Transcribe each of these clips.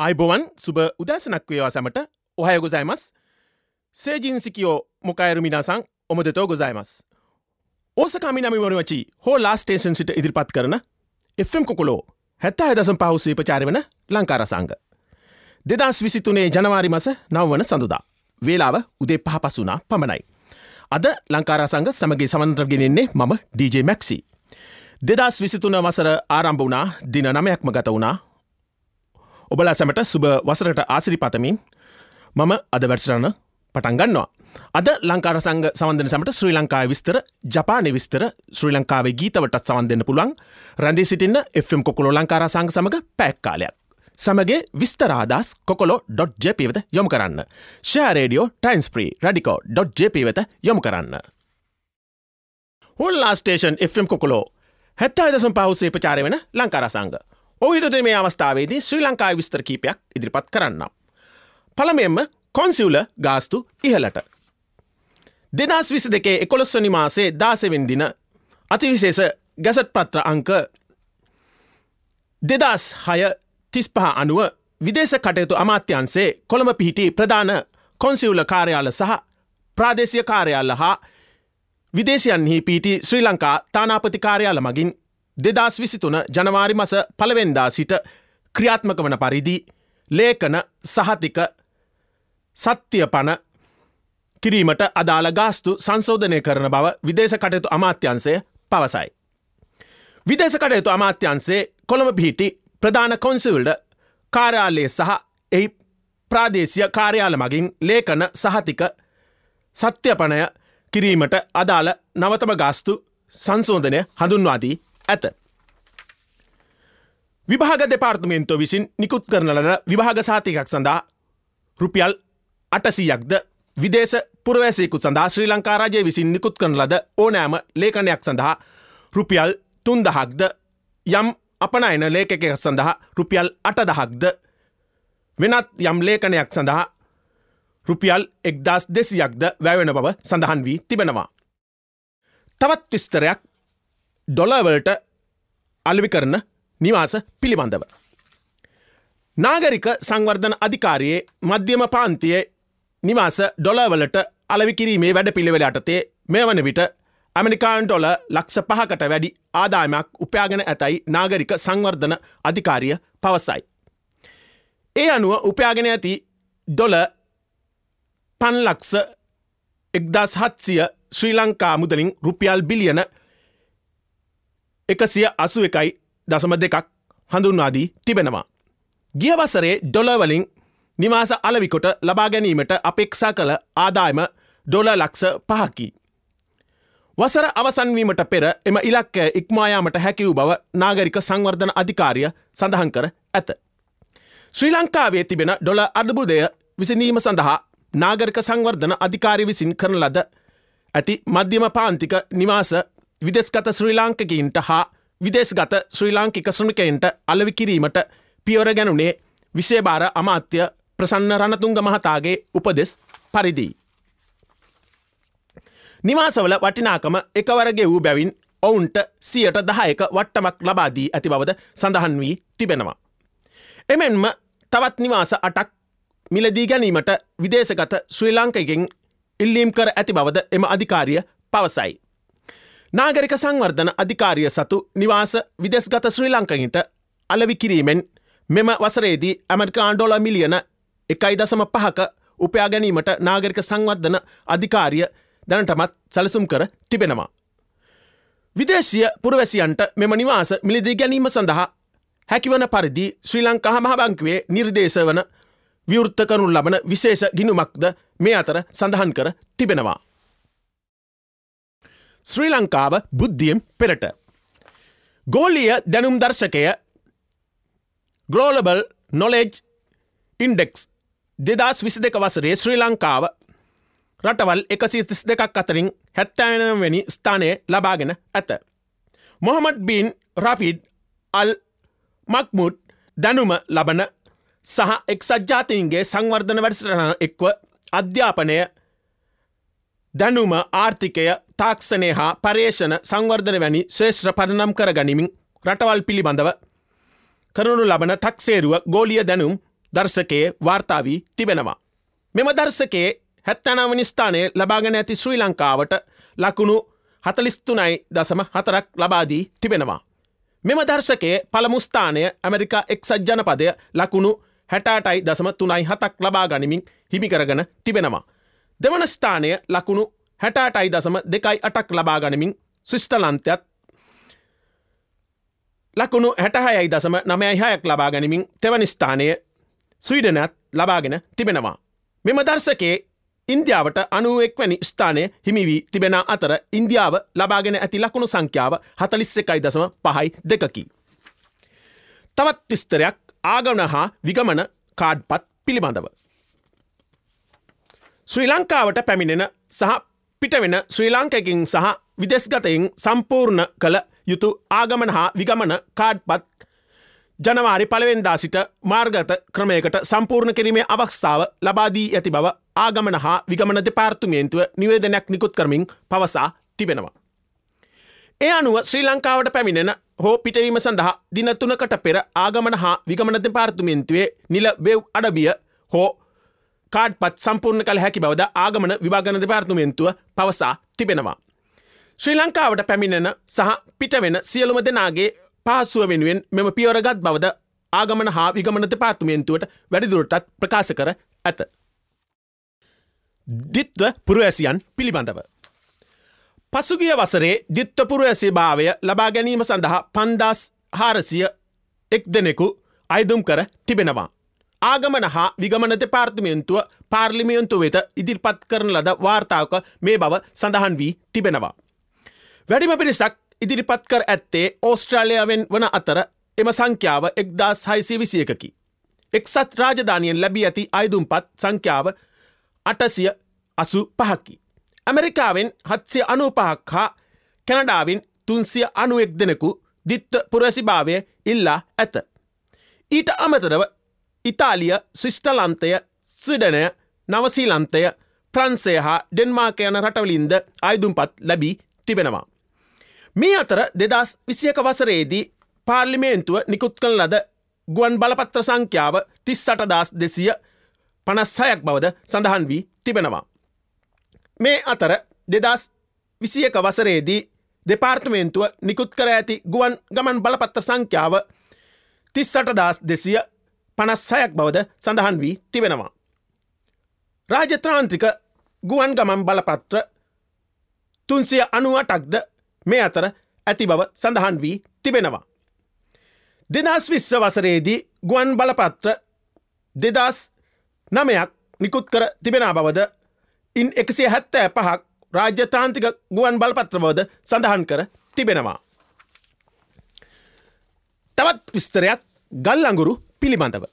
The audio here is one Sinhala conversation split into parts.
ආයිබොවන් සුබ උදැසනක් වේවා සැමට ඔහය ගොසයිමස් සේජින්සිකියෝ මොකයිරු මිනාසං ඔමදතෝ ගොසයිමස් ඕසකාමිනමිවරුවචි හෝ ලාස්ටේෂන් සිට ඉදිරිපත් කරන එම් කොකොලෝ හැත්තා හදසම් පහුසේ පචාරවන ලංකාරසංග. දෙදස් විසිතුනේ ජනවාරි මස නවවන සඳුදා. වේලාව උදේ පහපසුනා පමණයි. අද ලංකාරසංග සමගේ සමන්ත්‍රගෙනෙන්නේ මම DJ මැක්සි. දෙදස් විසිතුන වසර ආරම්භ වනා දින නමයක්ම ගත වුණා ඔබලා සැමට සුබ වසරට ආසිරි පතමින් මම අද වැඩසරන්න පටන් ගන්නවා. අද ලංකාර සංග සවන්දන සමට ශ්‍රී ලංකායි විස්තර ජපානය විස්තර ශ්‍රී ලංකාවේ ගීතවටත් සවන්දන්න පුළුවන් රැඳී සිටින්න එම් කොකුලෝ ලංකාර සංග සමඟ පැක්කාලයක්. සමගේ විස්තරාදස් කොකොලෝ.ජප වෙත යොම කරන්න. ෂෑරේඩියෝ ටයින්ස්ප්‍රී රඩිකෝ.ජප වෙත යොමු කරන්න. හුල්ලා ස්ටේෂන් එම් කොකොලෝ හැත්තා දසම් පහුසේ ප්‍රචාරය වෙන ලංකාර සංග. ඔහිතට මේ අවස්ථාවේදී ශ්‍රී ලංකායි විස්තර කීපයක් ඉදිරිපත් කරන්න. පළමෙන්ම කොන්සිවුල ගාස්තු ඉහලට. දෙදස් විසි දෙකේ එකොළොස්වනි මාසේ දාසවෙන් දින අතිවිශේෂ ගැසට් පත්‍ර අංක දෙදස් හය තිස්පහ අනුව විදේශ කටයුතු අමාත්‍යන්සේ කොළඹ පිහිටි ප්‍රධාන කොන්සිවුල කාර්යාල සහ ප්‍රාදේශය කාර්යාල හා විදේශයන්හි පීටි ශ්‍රී ලංකා තානාපති කාර්යාල මගින් දෙදස් විසිතුන ජනවාරි මස පළවෙන්දා සිට ක්‍රියාත්මක වන පරිදි ලේකන සහතික සත්‍යය පණ කිරීමට අදාළ ගාස්තු සංශෝධනය කරන බව විදේශ කටයුතු අමාත්‍යන්සය පවසයි. විදේශ කටයුතු අමාත්‍යන්සේ කොළඹ පිහිටි ප්‍රධාන කොන්සිවල්ඩ කාර්යාලයේ සහ එහි ප්‍රාදේශය කාර්යාල මගින් ලේකන සහතික සත්‍යපනය කිරීමට අදාළ නවතම ගාස්තු සංශෝධනය හඳුන්වාදී ඇත. විභාග දෙපාර්තමේන්තුව විසින් නිකුත් කරන ලද විභාග සාතිකක් සඳහා රුපියල් අටසීයක්ද විදේශ පුරවැසයකු සඳහා ශ්‍රී ලංකාරජය විසින් නිකුත් කරන ලද ඕනෑම ලේඛනයක් සඳහා රුපියල් තුන්දහක්ද යම් අපනයන ලේකකයක් සඳහා රුපියල් අටදහක්ද වෙනත් යම් ලේඛනයක් සඳහා රුපියල් එක්දස් දෙසියක්ද වැැවෙන බව සඳහන් වී තිබෙනවා. තවත් විස්තරයක් ඩොලවලට අලවි කරන නිවාස පිළිබඳව. නාගරික සංවර්ධන අධිකාරයේ මධ්‍යම පාන්තියේ නිවාස ඩොලවලට අලවිකිරීමේ වැඩ පිළිවෙල අටතේ මේ වන විට ඇමනිකාන් ඩොල ලක්ෂ පහකට වැඩි ආදායමක් උපයාගෙන ඇතැයි නාගරික සංවර්ධන අධිකාරිය පවසයි. ඒ අනුව උපයාගෙන ඇති ඩොල පන්ලක්ස එක්දස් හත්සිය ශ්‍රී ලංකා මුදලින් රුපියල් බිලියන එකසිය අසු එකයි දසම දෙකක් හඳුන්වාදී තිබෙනවා. ගියවසරේ ඩොලවලින් නිවාස අලවිකොට ලබා ගැනීමට අපේක්ෂා කළ ආදායම ඩොල ලක්ෂ පහකි. වසර අවසන්වීමට පෙර එම ඉලක්කය ඉක්මායාමට හැකිවූ බව නාගරික සංවර්ධන අධිකාරිය සඳහන් කර ඇත. ශ්‍රී ලංකාවේ තිබෙන ඩොල අඩබුදය විසිනීම සඳහා නාගරික සංවර්ධන අධිකාරි විසින් කරන ලද ඇති මධ්‍යම පාන්තික නිවාස විදෙස්ගත ශ්‍රී ලාංකිකයින්ට හා විදේශගත ශ්‍රී ලාංකික ශ්‍රමිකයින්ට අලවිකිරීමට පියවර ගැනුනේ විශේභාර අමාත්‍ය ප්‍රසන්න රණතුංග මහතාගේ උපදෙස් පරිදිී. නිවාසවල වටිනාකම එකවරගේ වූ බැවින් ඔවුන්ට සියට දහයක වට්ටමක් ලබාදී ඇති බවද සඳහන් වී තිබෙනවා. එමෙන්ම තවත් නිවාස අටක් මිලදී ගැනීමට විදේශගත ශ්‍රී ලාංකකින් ඉල්ලීම් කර ඇති බවද එම අධිකාරිය පවසයි. නාගරික සංවර්ධන අධිකාරිය සතු නිවාස විදෙස්ගත ශ්‍රී ලංකහිට අලවිකිරීමෙන් මෙම වසරේදී ඇමරිකාන් ඩොල මිලියන එකයි දසම පහක උපයා ගැනීමට නාගරික සංවර්ධන අධිකාරිය දැනටමත් සැලසුම් කර තිබෙනවා. විදේශය පුරවැසියන්ට මෙම නිවාස මිලිදී ගැනීම සඳහා හැකිවන පරිදි ශ්‍රී ලංකා මහබංකුවේ නිර්දේශ වන විවෘත්ත කරනු ලබන විශේෂ ගිනුමක්ද මේ අතර සඳහන් කර තිබෙනවා. ශ්‍රී ලංකාව බුද්ධියෙන් පෙරට. ගෝලිය දැනුම් දර්ශකය ගලෝලබල් නොලෙජ් ඉන්ඩෙක්ස් දෙදස් විසි දෙක වසරේ ශ්‍රී ලංකාව රටවල් එකසි තිස් දෙකක් අතරින් හැත්තෑනවැනි ස්ථානය ලබාගෙන ඇත. මොහමඩ් බීන් රෆිඩ් අල් මක්මුඩ් දැනුම ලබන සහ එක් සජ්ජාතීන්ගේ සංවර්ධන වැඩසටන එක්ව අධ්‍යාපනය දැනුම ආර්ථිකය තාක්ෂණය හා පර්යේෂණ සංවර්ධන වැනි ශේෂ්ත්‍ර පදනම් කර ගනිමින් රටවල් පිළිබඳව කරනු ලබන තක්සේරුව ගෝලිය දැනුම් දර්ශකයේ වාර්තාවී තිබෙනවා. මෙම දර්ශකයේ හැත්තනවනි ස්ථානය ලබාගෙන ඇති ශ්‍රී ලංකාවට ලකුණු හතලිස්තුනයි දසම හතරක් ලබාදී තිබෙනවා. මෙම දර්ශකයේ පළමුස්ථානය ඇමරිකා එක්සත් ජනපදය ලකුණු හැටාටයි දසම තුනයි හතක් ලබා ගනිමින් හිමිකරගෙන තිබෙනවා. දෙවන ස්ථානය ලකුණු හැටාටයි දසම දෙකයි අටක් ලබා ගනිමින් ශිෂ්ටලන්තයත් ලකුණු හැටහයයි දසම නමයයි හයක් ලබා ගැනීමින් තෙවනි ස්ථානය ස්වීඩනත් ලබාගෙන තිබෙනවා. මෙම දර්ශකයේ ඉන්දියාවට අනුවෙක්වැනි ස්ථානය හිමිවී තිබෙන අතර ඉන්දියාව ලබාගෙන ඇති ලකුණු සංඛ්‍යාව හතලිස් එකයි දසම පහයි දෙකකි. තවත් විස්තරයක් ආගමන හා විගමන කාඩ්පත් පිළිබඳව. ශ්‍රී ලංකාවට පැමිණෙන සහ පිටවෙන ශ්‍රී ලංකකින් සහ විදෙස්ගතයින් සම්පූර්ණ කළ යුතු ආගමන හා විගමන කාඩ්පත් ජනවාරි පළවෙන්දා සිට මාර්ගත ක්‍රමයකට සම්පූර්ණ කිරීමේ අවස්ථාව ලබාදී ඇති බව ආගමන හා විගමන දෙපාර්තුමේන්තුව නිවේදනයක් නිකුත් කරමින් පවසා තිබෙනවා. ඒ අනුව ශ්‍රී ලංකාවට පැමිණෙන හෝ පිටවීම සඳහා දිනතුනකට පෙර ආගමන හා විගමන දෙපාර්තුමේන්තුවේ නිල වෙව් අඩබිය හෝ කාඩ්පත් සම්පූර්ණ කළ හැකි බවද ආගමන විභාගන දෙපාර්තුමේන්තුව පවසා තිබෙනවා. ශ්‍රී ලංකාවට පැමිණෙන සහ පිටවෙන සියලුම දෙනාගේ පහසුව වෙනුවෙන් මෙම පියවරගත් බවද ආගමන හා විගමන දෙපාර්තුමේන්තුවට වැඩිදුරටත් ප්‍රකාශ කර ඇත. දිත්ව පුරවැසියන් පිළිබඳව. පසුගිය වසරේ දිත්තපුර ඇසේ භාවය ලබා ගැනීම සඳහා පන්දස් හාරසිය එක් දෙනෙකු අයිදුම් කර තිබෙනවා. ආගමන හා විගමන දෙපාර්තිමේන්තුව පාර්ලිමියන්තු වෙත ඉදිරිපත් කරන ලද වාර්තාවක මේ බව සඳහන් වී තිබෙනවා. වැඩිම පිරිසක් ඉදිරිපත් කර ඇත්තේ ඕස්ට්‍රාලයාවෙන් වන අතර එම සංඛ්‍යාව එක්දස් හයිසි විසියකකි. එක්සත් රාජධානයෙන් ලැබී ඇති අයිදුම්පත් සංඛ්‍යාව අටසිය අසු පහකි. ඇමරිකාවෙන් හත්සිය අනුපහක් හා කැනඩාවින් තුන්සිය අනුවෙක් දෙනෙකු දිත්ත පුරසිභාවය ඉල්ලා ඇත. ඊට අමතරව ඉතාලිය ශිෂ්ටලන්තය ස්විඩනය නවසීලන්තය ප්‍රන්සය හා ඩෙන්මාක යන රටවලින්ද අයිදුම්පත් ලැබී තිබෙනවා. මේ අතර දෙදස් විසියක වසරේදී පාර්ලිමේන්තුව නිකුත් කළ ලද ගුවන් බලපත්‍ර සංඛ්‍යාව තිස් සටදස් දෙසිය පනස්සයක් බවද සඳහන් වී තිබෙනවා. මේ අතර දෙදස් විසියක වසරේදී දෙපාර්තමේන්තුව නිකුත් කර ඇති ගුවන් ගමන් බලපත්ත සංඛ්‍යාව තිස්සටදස් දෙසිය පනස්සයක් බවද සඳහන් වී තිබෙනවා. රාජත්‍රාන්ත්‍රික ගුවන් ගමන් බලපත්‍ර තුන්සිය අනුවටක්ද මේ අතර ඇති බව සඳහන් වී තිබෙනවා. දෙදස් විස්ස වසරේදී ගුවන් බලපත්‍ර දෙදස් නමයක් නිකුත් කර තිබෙන බවද ඉන් එකසිය හැත්තෑ පහක් රාජ්‍යතාන්තික ගුවන් බලපත්‍රබවද සඳහන් කර තිබෙනවා. තවත් විස්තරයක් ගල් අඟුරු පිළිබඳව.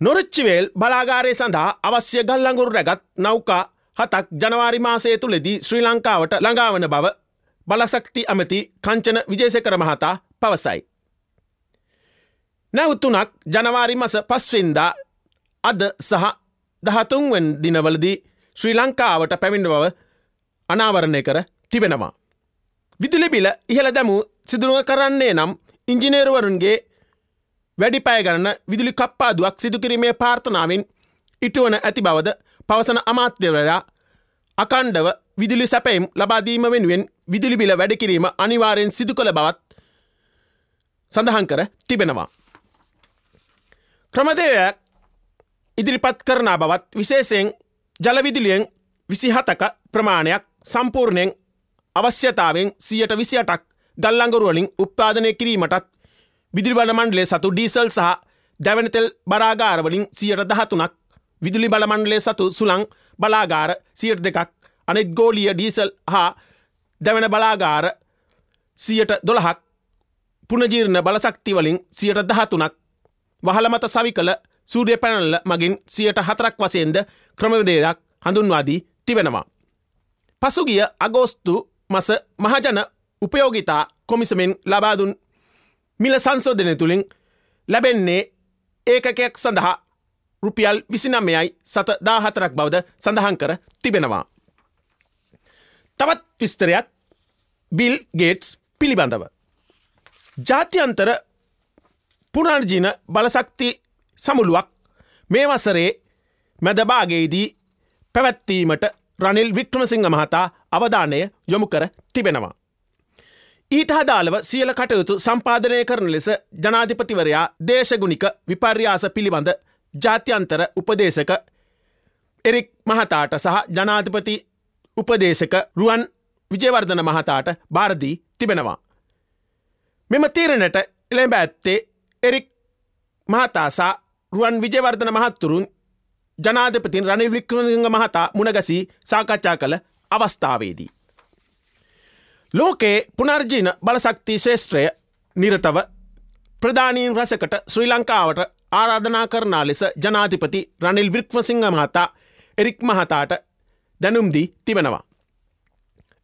නොරච්චිවේල් බලාගාරය සඳහා අවශ්‍ය ගල් අඟුරු රැගත් නෞකා හතක් ජනවාරි මාසය තුළෙදී ශ්‍රී ලංකාවට ළඟාවන බව බලසක්ති ඇමති කංචන විජේසකර මහතා පවසයි. නැවතුනක් ජනවාරි මස පස්වෙන්දා අද සහ දහතුන්වෙන් දිනවලදී ශ්‍රී ලංකාවට පැමිණ බව අනාවරණය කර තිබෙනවා. විදුලිබිල ඉහළ දැමූ සිදුරුව කරන්නේ නම් ඉංජිනේරුවරුන්ගේ වැඩි පය ගණන විදුලි කප්පාදුවක් සිදුකිරීමේ පාර්ථනාවෙන් ඉටුවන ඇති බවද පවසන අමාත්‍යවරයා අකණ්ඩව විදුලි සැපයිම් ලබාදීම වෙනුවෙන් විදුලි බිල වැඩකිරීම අනිවාරයෙන් සිදු කළ බවත් සඳහන් කර තිබෙනවා. ක්‍රමදේවයක් ඉදිරිපත් කරන බවත් විශේෂයෙන් ජලවිදිලියෙන් විසිහතක ප්‍රමාණයක් සම්පූර්ණයෙන් අවශ්‍යතාවෙන් සියට විසියටක් ගල්ලංගරුවලින් උපාදනය කිරීමටත් විදිරිබල මණ්ඩලේ සතු ඩීසල් සහ දැවනතෙල් බරාගාරවලින් සියට දහතුනක්. විදුලි බලමණ්ඩලේ සතු සුළං බලාගාර සියට දෙකක්. අනෙත් ගෝලිය ඩීසල් හා දැවෙන බලාගාර සියට දොළහක්. පුනජීර්ණ බලසක්තිවලින් සියට දහතුනක්. වහලමත සවි කළ සූරිය පැනල්ල මගින් සියට හතරක් වසයෙන්ද ක්‍රමවිදේයක් හඳුන්වාදී තිබෙනවා. පසුගිය අගෝස්තු මස මහජන උපයෝගිතා කොමිසමෙන් ලබාදුන් මිල සංසෝධනය තුළින් ලැබෙන්නේ ඒකකයක් සඳහා රුපියල් විසිනමයයි සත දාහතරක් බවද සඳහන් කර තිබෙනවා. තවත් විස්තරයක් බිල් ගේට්ස් පිළිබඳව. ජාත්‍යන්තර පුනර්ජින බලසක්ති සමුළුවක් මේ වසරේ මැදභාගේදී පැවැත්වීමට රනිල් වික්‍රමසිංහ මහතා අවධානය යොමු කර තිබෙනවා. ඊට හදාළව සියල කටයුතු සම්පාධනය කරන ලෙස ජනාධිපතිවරයා දේශගුණික විපර්යාස පිළිබඳ ජාත්‍යන්තර උපදේශක එරික් මහතාට සහ ජනාධිපති උපදේශක රුවන් විජයවර්ධන මහතාට භාරදී තිබෙනවා. මෙම තීරණට එළඹ ඇත්තේ එරික් මහතාසා රුවන් විජයවර්ධන මහත්තුරුන් ජනාධපතින් රනිල් වික්‍රමසිංහ මහතා මුණගසී සාකච්ඡා කළ අවස්ථාවේදී. ලෝකයේ පුනර්ජීන බලසක්ති ශේෂත්‍රය නිරතව ප්‍රධානීන් රසකට ශ්‍රී ලංකාවට ආරාධනා කරනා ලෙස ජනාධිපති රනිල් වික්‍රමසිංහ මහතා එරික් මහතාට දැනුම්දී තිබෙනවා.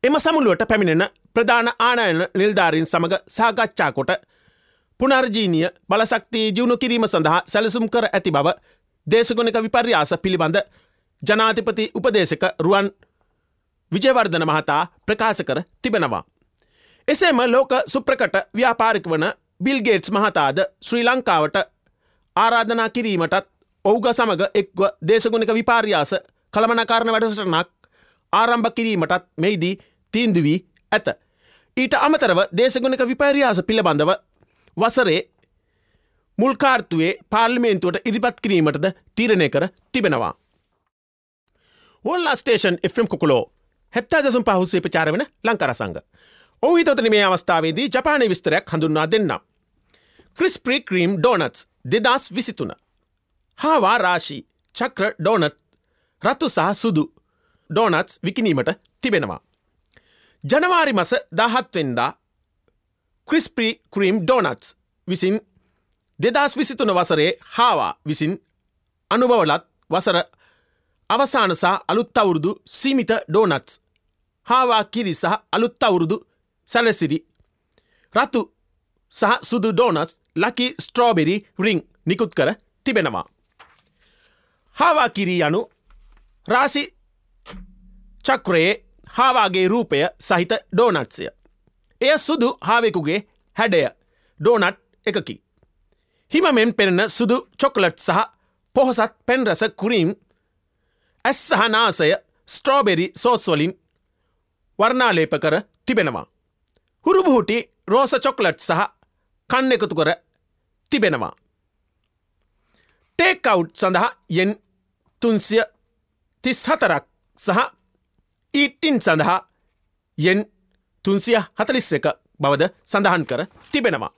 එම සමුළුවට පැමිණෙන ප්‍රධාන ආනයන නිල්ධාරින් සමඟ සාකච්ඡා කොට පුනර්ජීනිය බලසක්තිී ජියුණු කිරීම සඳහා සැලසුම් කර ඇති බව දේශගුණික විපර්යාස පිළිබඳ ජනාතිපති උපදේශක රුවන් විජයවර්ධන මහතා ප්‍රකාශ කර තිබෙනවා. එසේම ලෝක සුප්‍රකට ව්‍යාපාරික වන බිල්ගේට්ස් මහතාද ශ්‍රී ලංකාවට ආරාධනා කිරීමටත් ඔහුග සමඟ එක්ව දේශගුණික විපාර්යාස කළමනකාරණ වැඩසටනක් ආරම්භ කිරීමටත් මෙයිදී තීන්දුවී ඇත. ඊට අමතරව දේශගුණික විපර්යාස පිළිබඳව වසරේ මුල්කාර්තුවේ පාර්ලිමේන්තුවට ඉරිපත් කිරීමටද තීරණය කර තිබෙනවා. ඔල්ලා ස්ටේෂන් එම් කොකුලෝ හැත්තා දසුම් පහුසේ ප්‍රචාර වෙන ලංකරසංග. ඔහු හිතතන මේ අවස්ථාවේදී ජපානය විස්තරයක් හඳුන්වා දෙන්න. ක්‍රිස්ප්‍රී ක්‍රීම් ඩෝනත්ස් දෙදස් විසිතුන. හාවා රාශී චක්‍ර ඩෝනත් රතු සහ සුදු ඩෝනත්ස් විකිනීමට තිබෙනවා. ජනවාරි මස දහත්වෙන්දා ක්‍රිස්ප්‍රී ක්‍රීම් ඩෝනත්ස් විසින් දෙදස් විසිතුන වසරේ හාවා විසින් අනුභවලත් වසර අවසානසා අලුත්තවුරුදු සීමිත ඩෝනත්ස් හාවා කිරි සහ අලුත්තවුරුදු සැලසිරි රතු සහ සුදු ඩෝනස් ලකි ස්ට්‍රෝබෙරි රිං නිකුත් කර තිබෙනවා. හාවා කිරී යනු රාසි චක්‍රයේ හාවාගේ රූපය සහිත ඩෝනට්සය. එය සුදු හාවෙකුගේ හැඩය ඩෝනට් එකකි. හිමමෙන් පෙනෙන සුදු චොකලට් සහ පොහොසත් පෙන්රස කුරීම් ඇස් සහනාසය ස්ට්‍රෝබෙරි සෝස්වලින් වර්ණාලේප කර තිබෙනවා. හුරුබුහුටි රෝස චොකලට් සහ කන්න එකතු කර තිබෙනවා. ටේකවුට් සඳහා යෙන් තුන්සිය තිස් හතරක් සහ ඊටින් සඳහා යෙන් තුන්සිය හතලිස් එක බවද සඳහන් කර තිබෙනවා.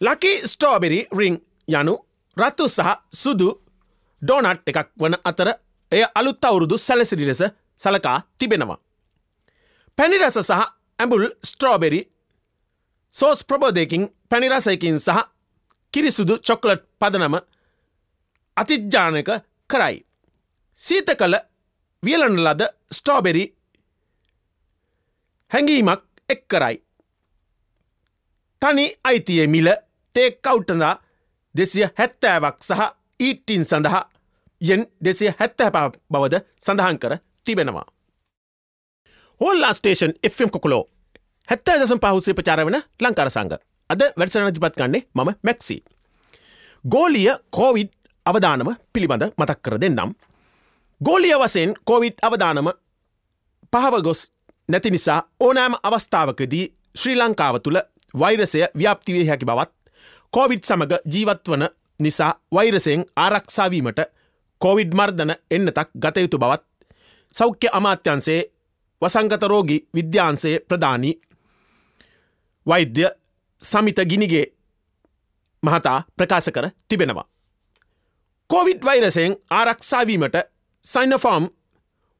ලකි ස්ටෝබෙරි රිං යනු රත්තු සහ සුදු ඩෝනට් එකක් වන අතර එය අලුත් අවුරුදු සැලසිරි ලෙස සලකා තිබෙනවා. පැනිරස සහ ඇඹුල් ස්ට්‍රෝබෙරි සෝස් ප්‍රබෝධයකින් පැනිරසයකින් සහ කිරිසුදු චොක්ලට් පදනම අතිජ්ජානක කරයි. සීත කළ වියලන ලද ස්ට්‍රෝබෙරි හැඟීමක් එක් කරයි. තනි අයිතිය මිල ටේක් කවුට්ටදා දෙසිය හැත්තෑවක් සහ ඊට්ටින් සඳහා යෙන් දෙසිය හැත්තැපා බවද සඳහන් කර තිබෙනවා. හෝල්ලා ස්ටේෂන් එම් කොකුලෝ හැත්තෑ දසම් පහුසේ ප්‍රචාර වන ලංකාර සංග අද වැඩසන ජිපත් කන්නේ මම මැක්සි. ගෝලිය කෝවිඩ් අවධානම පිළිබඳ මතක් කර දෙන්නම්. ගෝලිය වසයෙන් කෝවිඩ් අවධානම පහව ගොස් නැති නිසා ඕනෑම අවස්ථාවකදී ශ්‍රී ලංකාව තුළ වෛරසය ව්‍යාප්තිවේ හැකි බවත් කෝවිඩ් සමඟ ජීවත් වන නිසා වෛරසයෙන් ආරක්ෂාවීමට කෝවිඩ් මර්ධන එන්නතක් ගතයුතු බවත් සෞඛ්‍ය අමාත්‍යන්සේ වසංගතරෝගි විද්‍යාන්සේ ප්‍රධානී වෛද්‍ය සමිත ගිනිගේ මහතා ප්‍රකාශ කර තිබෙනවා. කෝවිඩ් වෛරසයෙන් ආරක්ෂාවීමට සයිනෆෝම්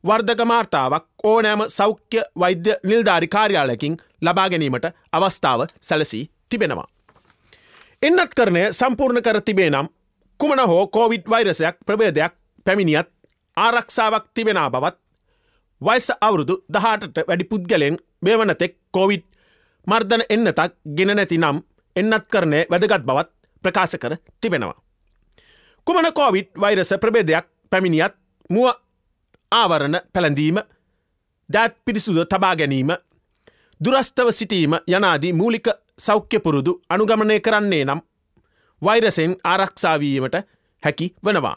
වර්ධකමාර්තාවක් ඕනෑම සෞඛ්‍ය වෛද්‍ය නිල්ධාරි කාර්යාලයකින් ලබා ගැනීමට අවස්ථාව සැලසී තිබෙනවා. එන්නත් කරනය සම්පූර්ණ කර තිබේ නම් කුමන හෝ කෝවිඩ් වෛරසයක් ප්‍රබේදයක් පැමිණියත් ආරක්ෂාවක් තිබෙනා බවත් වයිස අවුරුදු දහටට වැඩි පුද්ගලෙන් මේවනතෙක් කෝවිඩ් මර්ධන එන්නතක් ගෙන නැති නම් එන්නත් කරනය වැදගත් බවත් ප්‍රකාශ කර තිබෙනවා. කුමන කෝවිඩ් වෛරස ප්‍රබේදයක් පැමිණියත් මුව ආවරණ පැළඳීම දෑත් පිරිසුද තබා ගැනීම දුරස්ථව සිටීම යනාදී මූලික සෞඛ්‍ය පුරුදු අනුගමනය කරන්නේ නම් වෛරසෙන් ආරක්ෂාවීමට හැකි වනවා.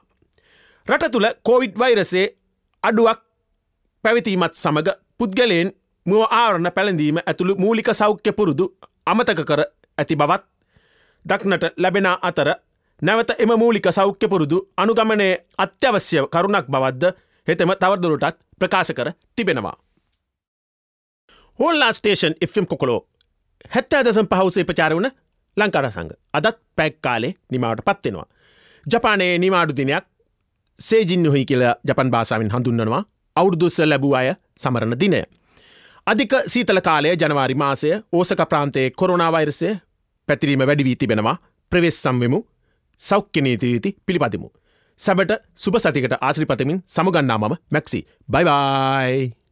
රට තුළ කෝවිඩ් වෛරසේ අඩුවක් පැවිතීමත් සමඟ පුද්ගලයෙන් මුව ආරණ පැළඳීම ඇතුළු මූලික සෞඛ්‍ය පුරුදු අමතක කර ඇති බවත් දක්නට ලැබෙන අතර නැවත එම මූලික සෞඛ්‍ය පුරුදු අනුගමනය අත්‍යවශ්‍ය කරුණක් බවද්ද හෙතම තවරදුරටත් ප්‍රකාශ කර තිබෙනවා. හෝල්ලා ස්ටේෂන් එම් කොකොලෝ හැත්තෑ දසම් පහුසේ ප්‍රචාර වුණ ලංකාර සංග අදත් පැක්කාලේ නිමාවට පත්වෙනවා. ජපානයේ නිමාඩු දිනයක් සේජින් හොහි කියලා ජපන් භාසාාවෙන් හඳුන්වනවා අවුරුදුස්ස ලැබූ අය සමරණ දිනය. අධික සීතල කාලය ජනවාරි මාසය ඕසක ප්‍රාන්තයේ කොරුණාවෛරසය පැතිරීම වැඩිවී තිබෙනවා ප්‍රවෙස් සම්වෙමු සෞඛ්‍යනීතිරීති පිළිපදිමු. සැබට සුප සතිකට ආශ්‍රිපතමින් සමුගන්නා මම මැක්සි බයිබයි.